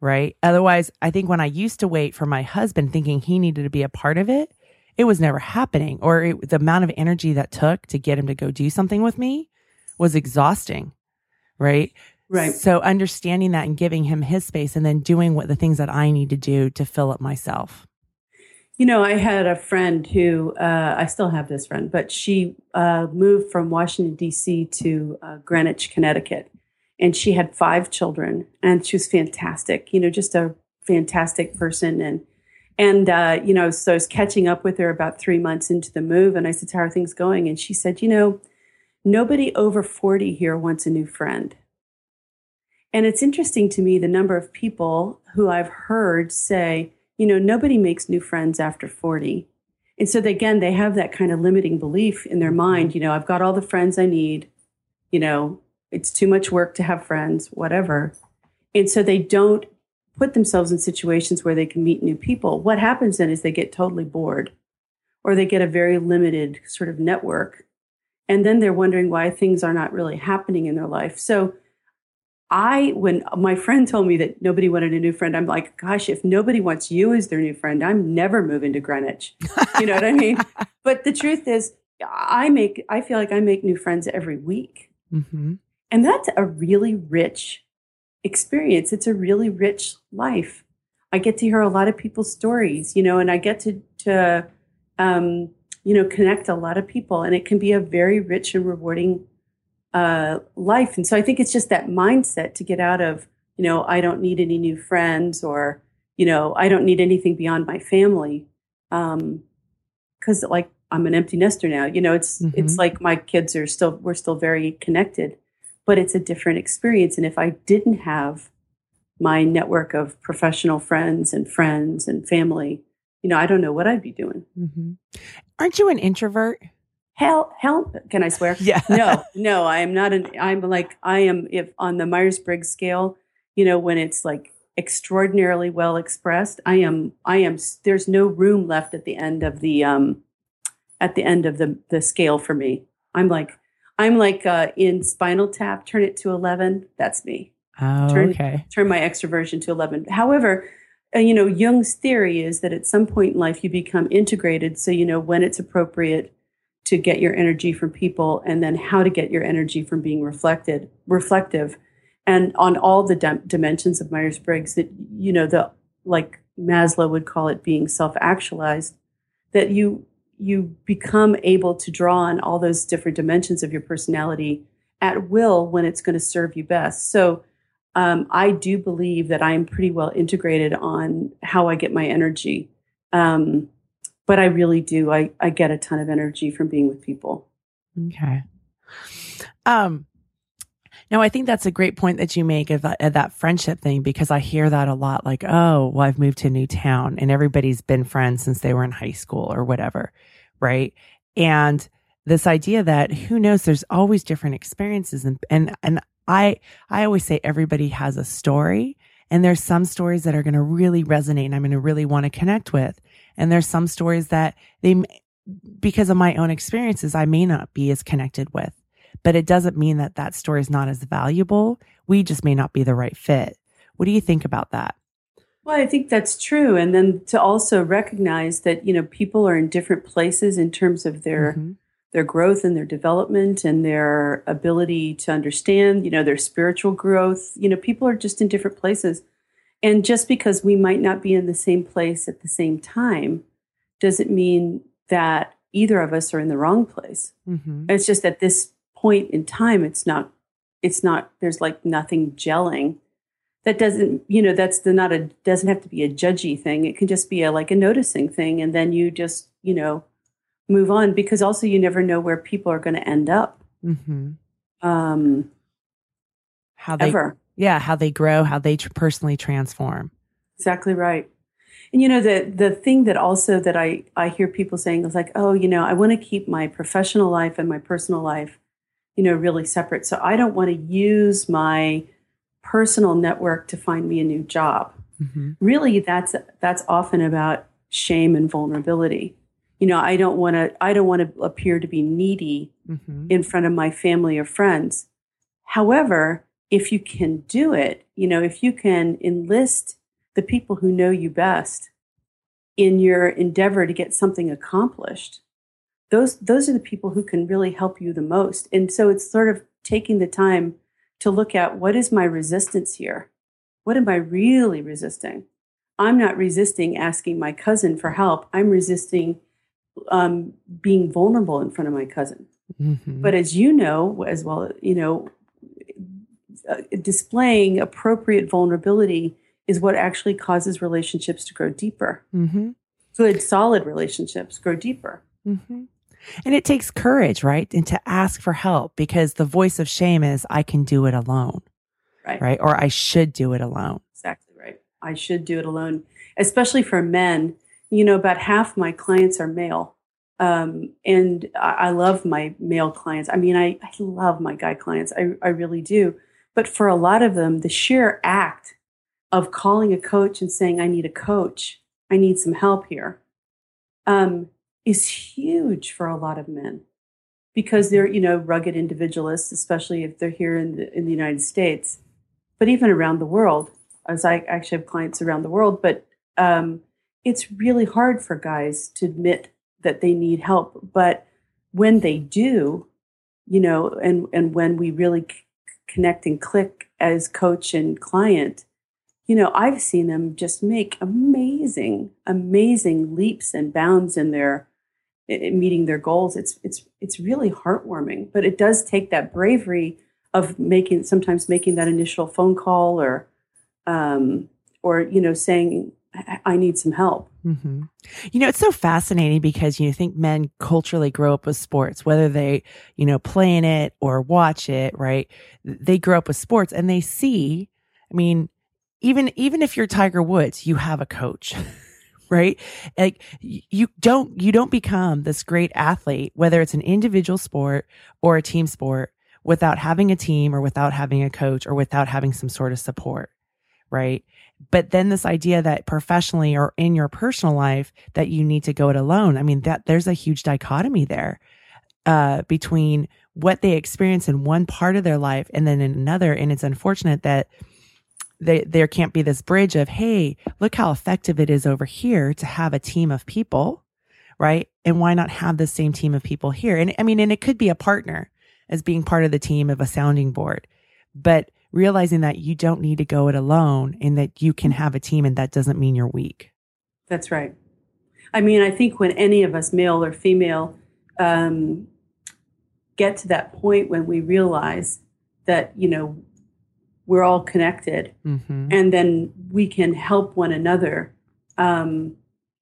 Right. Otherwise, I think when I used to wait for my husband thinking he needed to be a part of it, it was never happening. Or it, the amount of energy that took to get him to go do something with me was exhausting. Right. Right. So understanding that and giving him his space and then doing what the things that I need to do to fill up myself. You know, I had a friend who, uh, I still have this friend, but she uh, moved from Washington, D.C. to uh, Greenwich, Connecticut. And she had five children, and she was fantastic, you know, just a fantastic person. And, and uh, you know, so I was catching up with her about three months into the move. And I said, How are things going? And she said, You know, nobody over 40 here wants a new friend. And it's interesting to me the number of people who I've heard say, you know, nobody makes new friends after 40. And so they, again, they have that kind of limiting belief in their mind, you know, I've got all the friends I need, you know, it's too much work to have friends, whatever. And so they don't put themselves in situations where they can meet new people. What happens then is they get totally bored or they get a very limited sort of network. And then they're wondering why things are not really happening in their life. So I, when my friend told me that nobody wanted a new friend, I'm like, gosh, if nobody wants you as their new friend, I'm never moving to Greenwich. You know what I mean? But the truth is, I make, I feel like I make new friends every week. Mm-hmm. And that's a really rich experience. It's a really rich life. I get to hear a lot of people's stories, you know, and I get to, to, um, you know, connect a lot of people and it can be a very rich and rewarding uh, life. And so I think it's just that mindset to get out of, you know, I don't need any new friends or, you know, I don't need anything beyond my family. Um, cause like I'm an empty nester now, you know, it's, Mhm. it's like my kids are still, we're still very connected, but it's a different experience. And if I didn't have my network of professional friends and friends and family, you know, I don't know what I'd be doing. Mm-hmm. Aren't you an introvert? Hell, hell, can I swear? Yeah. no, no, I am not an, I'm like, I am, if on the Myers Briggs scale, you know, when it's like extraordinarily well expressed, I am, I am, there's no room left at the end of the, um, at the end of the, the scale for me. I'm like, I'm like, uh, in Spinal Tap, turn it to 11. That's me. Oh, Turn- okay. Turn my extroversion to 11. However, uh, you know, Jung's theory is that at some point in life you become integrated. So, you know, when it's appropriate to get your energy from people and then how to get your energy from being reflected, reflective. And on all the dim- dimensions of Myers Briggs, that, you know, the, like Maslow would call it being self actualized, that you, you become able to draw on all those different dimensions of your personality at will when it's going to serve you best. So, um, I do believe that I am pretty well integrated on how I get my energy. Um, but I really do. I, I get a ton of energy from being with people. Okay. Um, no, I think that's a great point that you make of, that- of that friendship thing because I hear that a lot. Like, oh, well, I've moved to a new town and everybody's been friends since they were in high school or whatever, right? And this idea that who knows, there's always different experiences, and and and I I always say everybody has a story, and there's some stories that are going to really resonate, and I'm going to really want to connect with, and there's some stories that they because of my own experiences I may not be as connected with but it doesn't mean that that story is not as valuable. We just may not be the right fit. What do you think about that? Well, I think that's true. And then to also recognize that, you know, people are in different places in terms of their Mhm. their growth and their development and their ability to understand, you know, their spiritual growth. You know, people are just in different places. And just because we might not be in the same place at the same time doesn't mean that either of us are in the wrong place. Mhm. It's just that this point in time, it's not, it's not, there's like nothing gelling. That doesn't, you know, that's the not a, doesn't have to be a judgy thing. It can just be a like a noticing thing. And then you just, you know, move on because also you never know where people are going to end up. Mhm. Um, How they, ever. yeah, how they grow, how they tr- personally transform. Exactly right. And you know the the thing that also that I I hear people saying is like, oh, you know, I want to keep my professional life and my personal life, you know, really separate. So I don't want to use my personal network to find me a new job. Mm-hmm. Really, that's that's often about shame and vulnerability. You know, I don't want to I don't want to appear to be needy Mm-hmm. in front of my family or friends. However, if you can do it, you know, if you can enlist the people who know you best in your endeavor to get something accomplished, those those are the people who can really help you the most. And so it's sort of taking the time to look at what is my resistance here? What am I really resisting? I'm not resisting asking my cousin for help. I'm resisting um, being vulnerable in front of my cousin. Mm-hmm. But as you know, as well, you know, uh, displaying appropriate vulnerability is what actually causes relationships to grow deeper. mm-hmm. Good, solid relationships grow deeper. Mm-hmm. And it takes courage, right? And to ask for help because the voice of shame is, I can do it alone, Right. right? Or I should do it alone. Exactly right. I should do it alone, especially for men. You know, about half my clients are male. Um, and I, I love my male clients. I mean, I, I love my guy clients. I, I really do. But for a lot of them, the sheer act of calling a coach and saying, I need a coach, I need some help here, um, is huge for a lot of men because they're, you know, rugged individualists, especially if they're here in the, in the United States, but even around the world as I actually have clients around the world, but um, it's really hard for guys to admit that they need help. But when they do, you know, and and when we really c- connect and click as coach and client, you know, I've seen them just make amazing, amazing leaps and bounds in their meeting their goals. It's it's it's really heartwarming, but it does take that bravery of making sometimes making that initial phone call or um, or you know saying I, need some help. hmm You know, it's so fascinating because you think men culturally grow up with sports, whether they, you know, play in it or watch it, right? They grow up with sports and they see, I mean, even, even if you're Tiger Woods, you have a coach, right? Like you don't, you don't become this great athlete, whether it's an individual sport or a team sport without having a team or without having a coach or without having some sort of support, right? but then this idea that professionally or in your personal life that you need to go it alone i mean that there's a huge dichotomy there uh, between what they experience in one part of their life and then in another and it's unfortunate that they, there can't be this bridge of hey look how effective it is over here to have a team of people right and why not have the same team of people here and i mean and it could be a partner as being part of the team of a sounding board but realizing that you don't need to go it alone and that you can have a team and that doesn't mean you're weak. That's right. I mean, I think when any of us, male or female, um, get to that point when we realize that you know we're all connected, Mm-hmm. and then we can help one another. Um,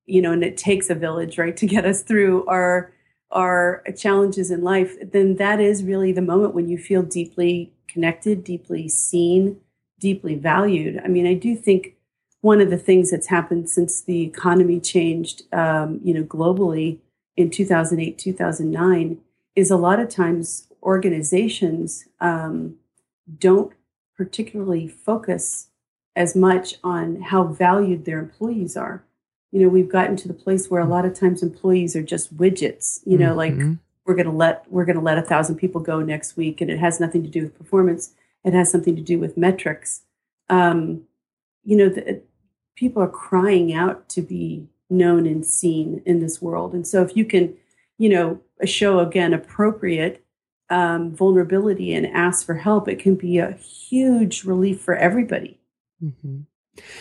you know, and it takes a village, right, to get us through our our challenges in life. Then that is really the moment when you feel deeply connected, deeply seen, deeply valued. I mean, I do think one of the things that's happened since the economy changed, um, you know, globally in 2008, 2009, is a lot of times organizations um, don't particularly focus as much on how valued their employees are. You know, we've gotten to the place where a lot of times employees are just widgets. You know, like Mhm. we're going to let we're going to let a thousand people go next week, and it has nothing to do with performance. It has something to do with metrics. Um, you know, the, people are crying out to be known and seen in this world, and so if you can, you know, show again appropriate um, vulnerability and ask for help, it can be a huge relief for everybody. Mhm.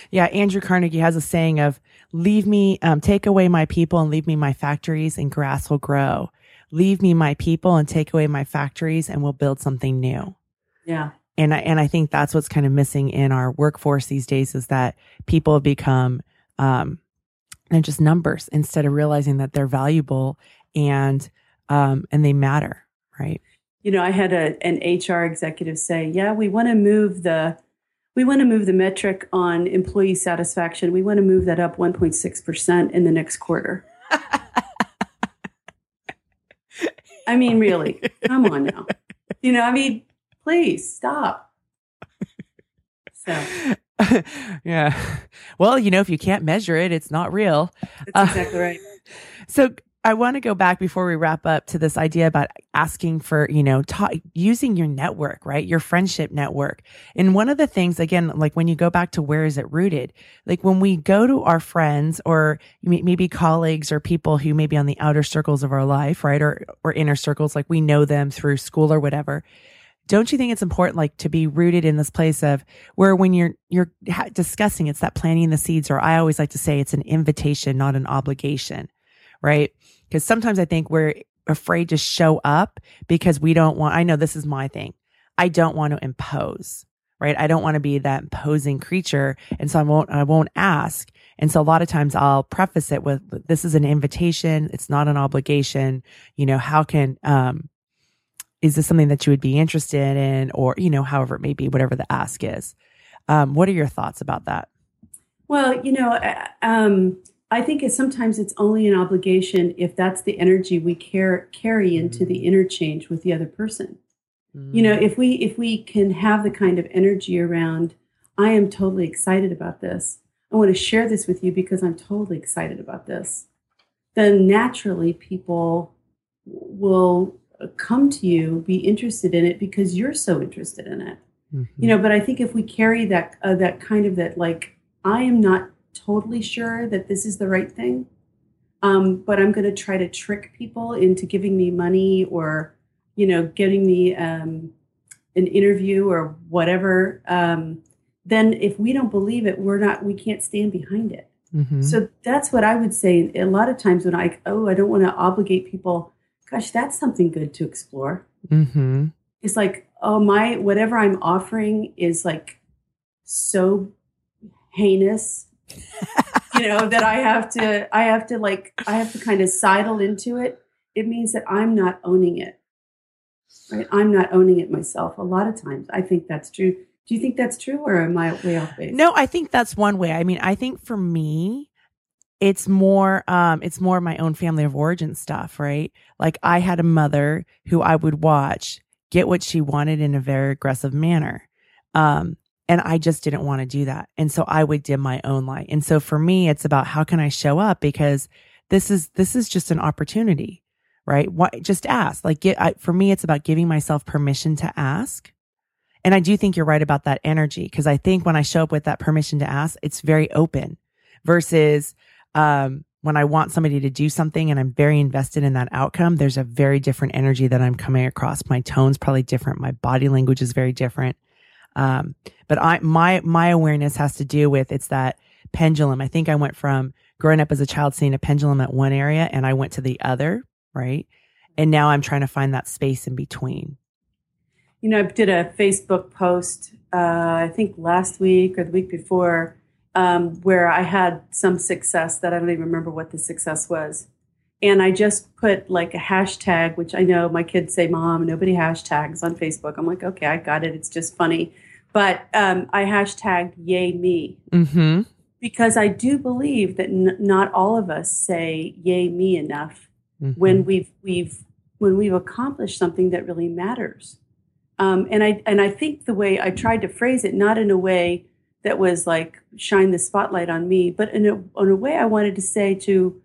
Yeah, Andrew Carnegie has a saying of leave me, um, take away my people and leave me my factories and grass will grow. Leave me my people and take away my factories and we'll build something new. Yeah, And I, and I think that's what's kind of missing in our workforce these days is that people have become, um, they're just numbers instead of realizing that they're valuable and, um, and they matter, right? You know, I had a, an HR executive say, "Yeah, we want to move the." We want to move the metric on employee satisfaction. We want to move that up 1.6% in the next quarter. I mean, really, come on now. You know, I mean, please stop. So yeah. Well, you know, if you can't measure it, it's not real. that's uh, exactly right. So I want to go back before we wrap up to this idea about asking for, you know, ta- using your network, right? Your friendship network. And one of the things, again, like when you go back to where is it rooted? Like when we go to our friends or maybe colleagues or people who may be on the outer circles of our life, right? Or, or inner circles, like we know them through school or whatever. Don't you think it's important, like to be rooted in this place of where when you're, you're discussing, it's that planting the seeds, or I always like to say it's an invitation, not an obligation, right? Because sometimes I think we're afraid to show up because we don't want, I know this is my thing. I don't want to impose, right? I don't want to be that imposing creature. And so I won't, I won't ask. And so a lot of times I'll preface it with, this is an invitation. It's not an obligation. You know, how can, um, is this something that you would be interested in or, you know, however it may be, whatever the ask is. Um, what are your thoughts about that? Well, you know, uh, um, I think it's, sometimes it's only an obligation if that's the energy we care, carry into the mm. interchange with the other person. Mm. You know, mm. if we if we can have the kind of energy around, I am totally excited about this. I want to share this with you because I'm totally excited about this. Then naturally, people will come to you, be interested in it because you're so interested in it. Mm-hmm. You know, but I think if we carry that uh, that kind of that like I am not totally sure that this is the right thing. Um, but I'm going to try to trick people into giving me money or, you know, getting me um, an interview or whatever. Um, then if we don't believe it, we're not, we can't stand behind it. Mm-hmm. So that's what I would say. A lot of times when I, oh, I don't want to obligate people, gosh, that's something good to explore. Mm-hmm. It's like, oh, my, whatever I'm offering is like so heinous you know that i have to i have to like i have to kind of sidle into it. It means that i'm not owning it. Right? I'm not owning it myself a lot of times. I think that's true. Do you think that's true or am i way off base? No i think that's one way. I mean i think for me it's more um it's more my own family of origin stuff right? Like i had a mother who i would watch get what she wanted in a very aggressive manner. Um and I just didn't want to do that. And so I would dim my own light. And so for me, it's about how can I show up because this is, this is just an opportunity, right? Just ask. Like get, I, for me, it's about giving myself permission to ask. And I do think you're right about that energy because I think when I show up with that permission to ask, it's very open versus, um, when I want somebody to do something and I'm very invested in that outcome, there's a very different energy that I'm coming across. My tone's probably different. My body language is very different. Um, but I, my, my awareness has to do with it's that pendulum. I think I went from growing up as a child seeing a pendulum at one area and I went to the other, right? And now I'm trying to find that space in between. You know, I did a Facebook post, uh, I think last week or the week before, um, where I had some success that I don't even remember what the success was. And I just put like a hashtag, which I know my kids say, Mom, nobody hashtags on Facebook. I'm like, okay, I got it. It's just funny. But um, I hashtagged yay me mm-hmm. because I do believe that n- not all of us say yay me enough mm-hmm. when we've we've when we've accomplished something that really matters. Um, and I and I think the way I tried to phrase it, not in a way that was like shine the spotlight on me, but in a, in a way I wanted to say to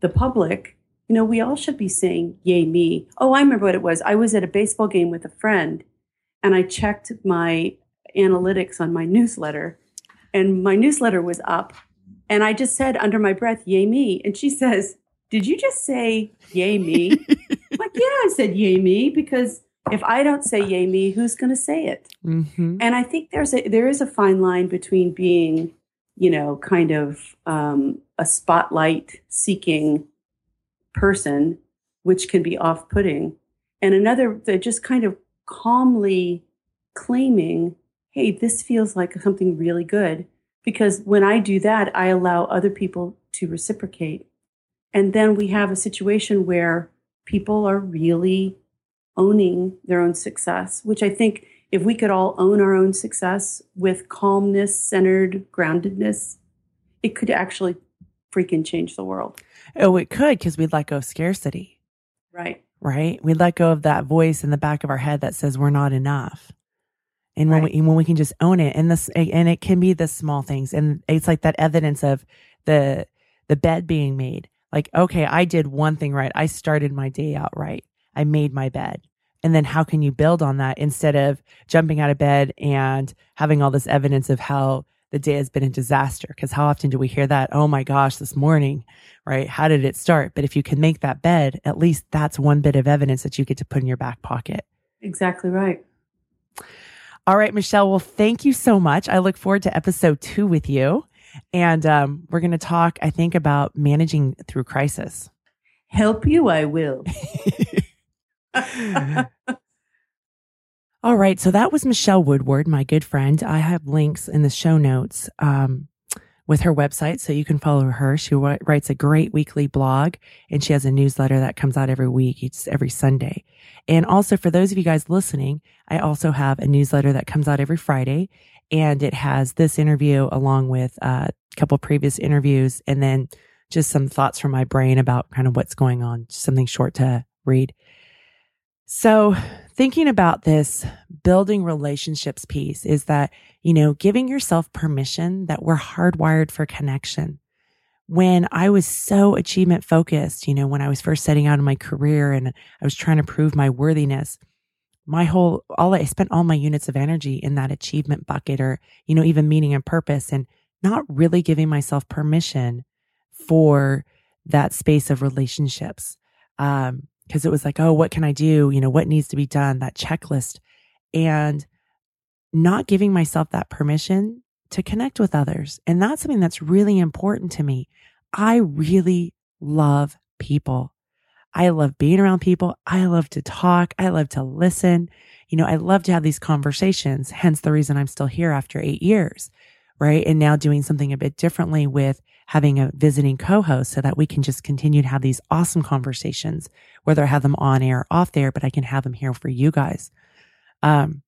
the public, you know, we all should be saying yay me. Oh, I remember what it was. I was at a baseball game with a friend and I checked my analytics on my newsletter, and my newsletter was up. And I just said under my breath, Yay me. And she says, Did you just say yay me? I'm like, yeah, I said yay me because if I don't say yay me, who's going to say it? Mm-hmm. And I think there's a there is a fine line between being, you know, kind of um, a spotlight seeking person, which can be off putting, and another that just kind of calmly claiming, hey, this feels like something really good. Because when I do that, I allow other people to reciprocate. And then we have a situation where people are really owning their own success, which I think if we could all own our own success with calmness, centered groundedness, it could actually freaking change the world. Oh, it could because we'd let go of scarcity. Right right? We let go of that voice in the back of our head that says we're not enough. And when Right. we when we can just own it and this and it can be the small things and it's like that evidence of the the bed being made. Like, okay, I did one thing right. I started my day out right. I made my bed. And then how can you build on that instead of jumping out of bed and having all this evidence of how the day has been a disaster? Because how often do we hear that? Oh my gosh, this morning, right? How did it start? But if you can make that bed, at least that's one bit of evidence that you get to put in your back pocket. Exactly right. All right, Michele. Well, thank you so much. I look forward to episode two with you. And um, we're going to talk, I think, about managing through crisis. Help you, I will. All right. So that was Michele Woodward, my good friend. I have links in the show notes um, with her website so you can follow her. She wri- writes a great weekly blog and she has a newsletter that comes out every week. It's every Sunday. And also for those of you guys listening, I also have a newsletter that comes out every Friday and it has this interview along with uh, a couple previous interviews and then just some thoughts from my brain about kind of what's going on, just something short to read. So, thinking about this building relationships piece is that, you know, giving yourself permission that we're hardwired for connection. When I was so achievement focused, you know, when I was first setting out in my career and I was trying to prove my worthiness, my whole, all I spent all my units of energy in that achievement bucket or, you know, even meaning and purpose and not really giving myself permission for that space of relationships. Um, because it was like, oh, what can I do? You know, what needs to be done? That checklist. And not giving myself that permission to connect with others. And that's something that's really important to me. I really love people. I love being around people. I love to talk. I love to listen. You know, I love to have these conversations, hence the reason I'm still here after eight years, right? And now doing something a bit differently with having a visiting co-host so that we can just continue to have these awesome conversations, whether I have them on air or off there, but I can have them here for you guys. Um,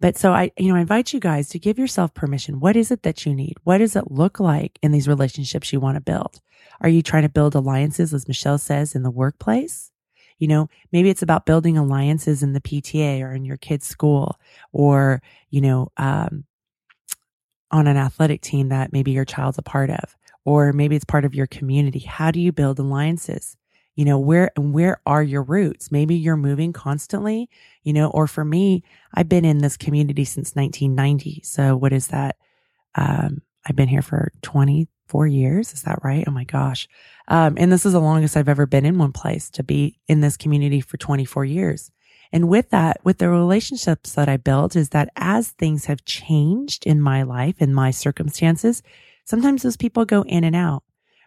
but so I, you know, I invite you guys to give yourself permission. What is it that you need? What does it look like in these relationships you want to build? Are you trying to build alliances, as Michele says, in the workplace? You know, maybe it's about building alliances in the PTA or in your kid's school or, you know, um, on an athletic team that maybe your child's a part of, or maybe it's part of your community. How do you build alliances? You know, where, and where are your roots? Maybe you're moving constantly, you know, or for me, I've been in this community since 1990. So what is that? Um, I've been here for 24 years. Is that right? Oh my gosh. Um, and this is the longest I've ever been in one place to be in this community for 24 years. And with that, with the relationships that I built is that as things have changed in my life, in my circumstances, sometimes those people go in and out,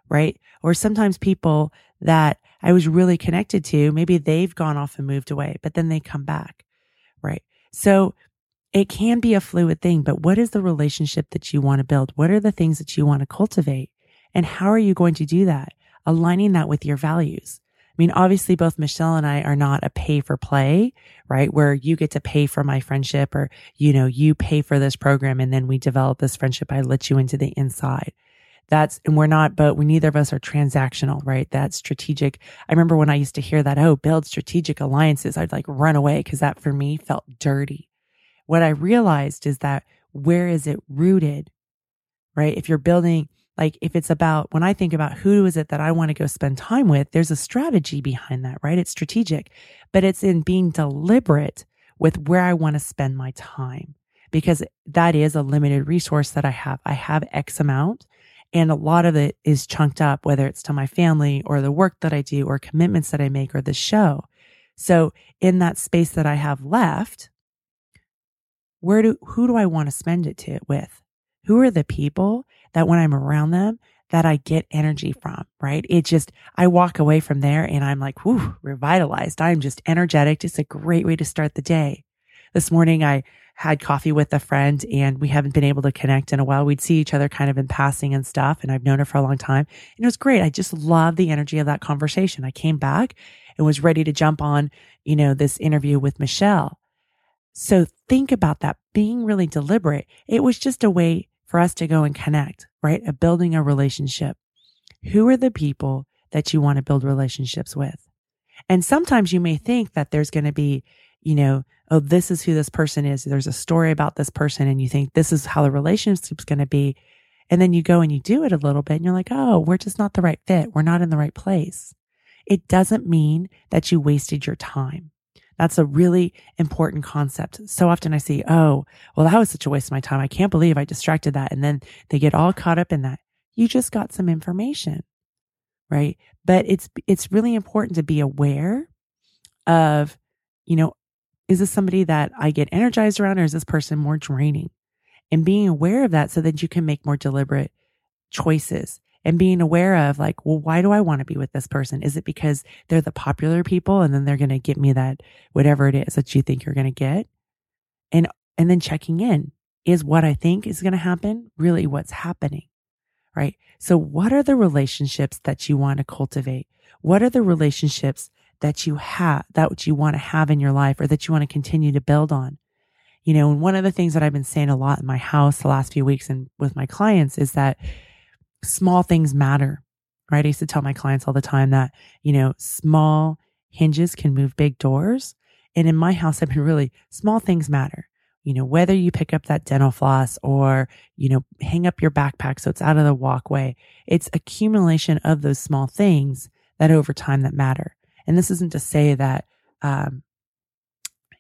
right? Or sometimes people that I was really connected to, maybe they've gone off and moved away, but then they come back, right? So it can be a fluid thing, but what is the relationship that you want to build? What are the things that you want to cultivate? And how are you going to do that? Aligning that with your values. I mean, obviously both Michele and I are not a pay for play, right? Where you get to pay for my friendship or, you know, you pay for this program and then we develop this friendship. I let you into the inside. That's, and we're not, but we, neither of us are transactional, right? That's strategic. I remember when I used to hear that, oh, build strategic alliances, I'd like run away because that for me felt dirty. What I realized is that where is it rooted, right? If you're building, like if it's about when I think about who is it that I want to go spend time with, there's a strategy behind that, right? It's strategic, but it's in being deliberate with where I want to spend my time because that is a limited resource that I have. I have X amount and a lot of it is chunked up, whether it's to my family or the work that I do or commitments that I make or the show. So in that space that I have left, where do, who do I want to spend it to with? Who are the people that when I'm around them, that I get energy from, right? It just, I walk away from there and I'm like, whoo, revitalized. I'm just energetic. It's a great way to start the day. This morning, I had coffee with a friend and we haven't been able to connect in a while. We'd see each other kind of in passing and stuff. And I've known her for a long time. And it was great. I just love the energy of that conversation. I came back and was ready to jump on, you know, this interview with Michele. So think about that being really deliberate. It was just a way for us to go and connect, right? A building a relationship. Who are the people that you want to build relationships with? And sometimes you may think that there's going to be, you know, oh, this is who this person is. There's a story about this person and you think this is how the relationship's going to be. And then you go and you do it a little bit and you're like, oh, we're just not the right fit. We're not in the right place. It doesn't mean that you wasted your time. That's a really important concept. So often I see, oh, well, that was such a waste of my time. I can't believe I distracted that. And then they get all caught up in that. You just got some information, right? But it's, it's really important to be aware of, you know, is this somebody that I get energized around or is this person more draining? And being aware of that so that you can make more deliberate choices and being aware of like, well, why do I want to be with this person? Is it because they're the popular people and then they're going to get me that whatever it is that you think you're going to get? And, and then checking in is what I think is going to happen really what's happening, right? So what are the relationships that you want to cultivate? What are the relationships that you have, that you want to have in your life or that you want to continue to build on? You know, and one of the things that I've been saying a lot in my house the last few weeks and with my clients is that small things matter, right? I used to tell my clients all the time that, you know, small hinges can move big doors. And in my house, I've been really small things matter. You know, whether you pick up that dental floss or, you know, hang up your backpack so it's out of the walkway, it's accumulation of those small things that over time that matter. And this isn't to say that, um,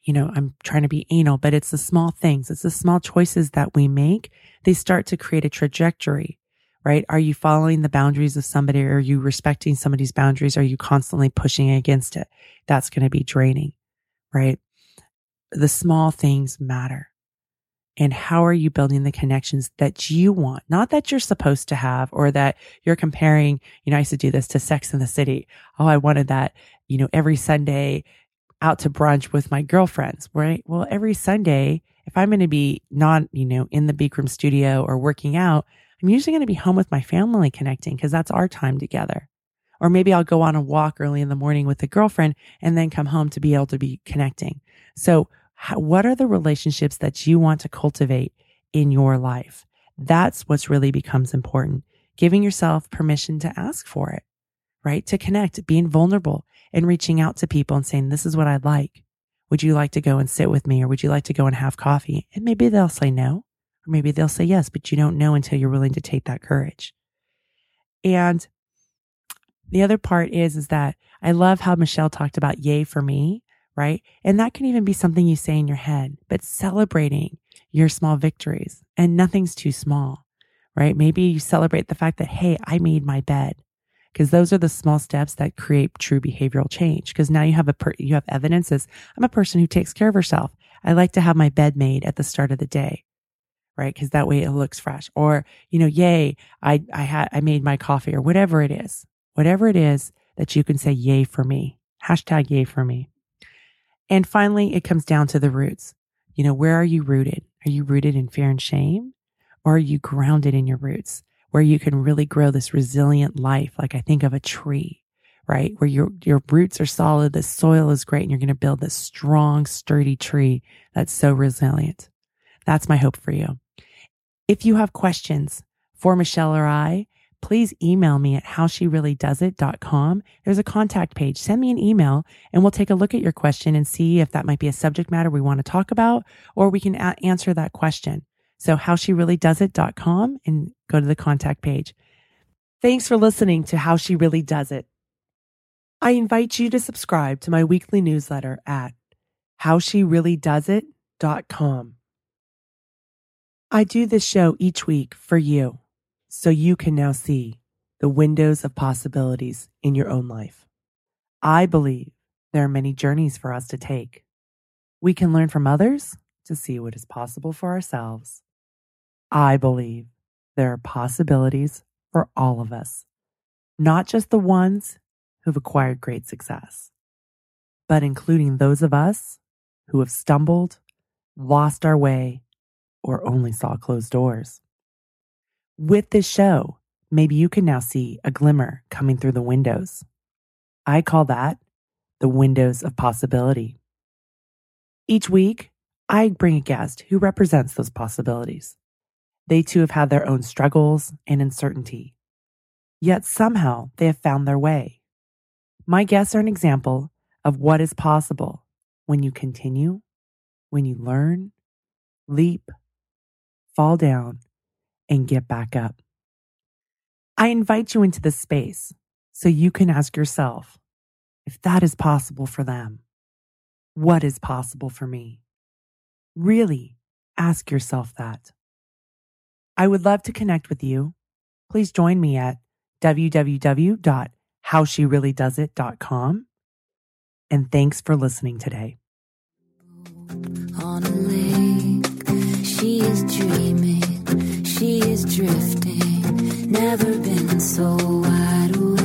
you know, I'm trying to be anal, but it's the small things. It's the small choices that we make. They start to create a trajectory right? Are you following the boundaries of somebody? Are you respecting somebody's boundaries? Are you constantly pushing against it? That's going to be draining, right? The small things matter. And how are you building the connections that you want? Not that you're supposed to have or that you're comparing, you know, I used to do this to Sex in the City. Oh, I wanted that, you know, every Sunday out to brunch with my girlfriends, right? Well, every Sunday, if I'm going to be not, you know, in the Bikram studio or working out, I'm usually going to be home with my family connecting because that's our time together. Or maybe I'll go on a walk early in the morning with a girlfriend and then come home to be able to be connecting. So how, what are the relationships that you want to cultivate in your life? That's what's really becomes important. Giving yourself permission to ask for it, right? To connect, being vulnerable and reaching out to people and saying, this is what I'd like. Would you like to go and sit with me or would you like to go and have coffee? And maybe they'll say no. Or maybe they'll say yes, but you don't know until you're willing to take that courage. And the other part is, is that I love how Michele talked about yay for me, right? And that can even be something you say in your head, but celebrating your small victories and nothing's too small, right? Maybe you celebrate the fact that, Hey, I made my bed because those are the small steps that create true behavioral change. Because now you have a, per- you have evidence as I'm a person who takes care of herself. I like to have my bed made at the start of the day right? Because that way it looks fresh. Or, you know, yay, I, I had, I made my coffee or whatever it is, whatever it is that you can say yay for me, hashtag yay for me. And finally, it comes down to the roots. You know, where are you rooted? Are you rooted in fear and shame? Or are you grounded in your roots where you can really grow this resilient life? Like I think of a tree, right? Where your, your roots are solid. The soil is great and you're going to build this strong, sturdy tree that's so resilient. That's my hope for you. If you have questions for Michele or I, please email me at howshereallydoesit.com. There's a contact page. Send me an email and we'll take a look at your question and see if that might be a subject matter we want to talk about or we can a- answer that question. So howshereallydoesit.com and go to the contact page. Thanks for listening to How She Really Does It. I invite you to subscribe to my weekly newsletter at howshereallydoesit.com. I do this show each week for you so you can now see the windows of possibilities in your own life. I believe there are many journeys for us to take. We can learn from others to see what is possible for ourselves. I believe there are possibilities for all of us, not just the ones who've acquired great success, but including those of us who have stumbled, lost our way, or only saw closed doors. With this show, maybe you can now see a glimmer coming through the windows. I call that the windows of possibility. Each week, I bring a guest who represents those possibilities. They too have had their own struggles and uncertainty, yet somehow they have found their way. My guests are an example of what is possible when you continue, when you learn, leap, fall down, and get back up. I invite you into this space so you can ask yourself if that is possible for them, what is possible for me? Really ask yourself that. I would love to connect with you. Please join me at www.howshereallydoesit.com. And thanks for listening today. She is dreaming, she is drifting, never been so wide awake.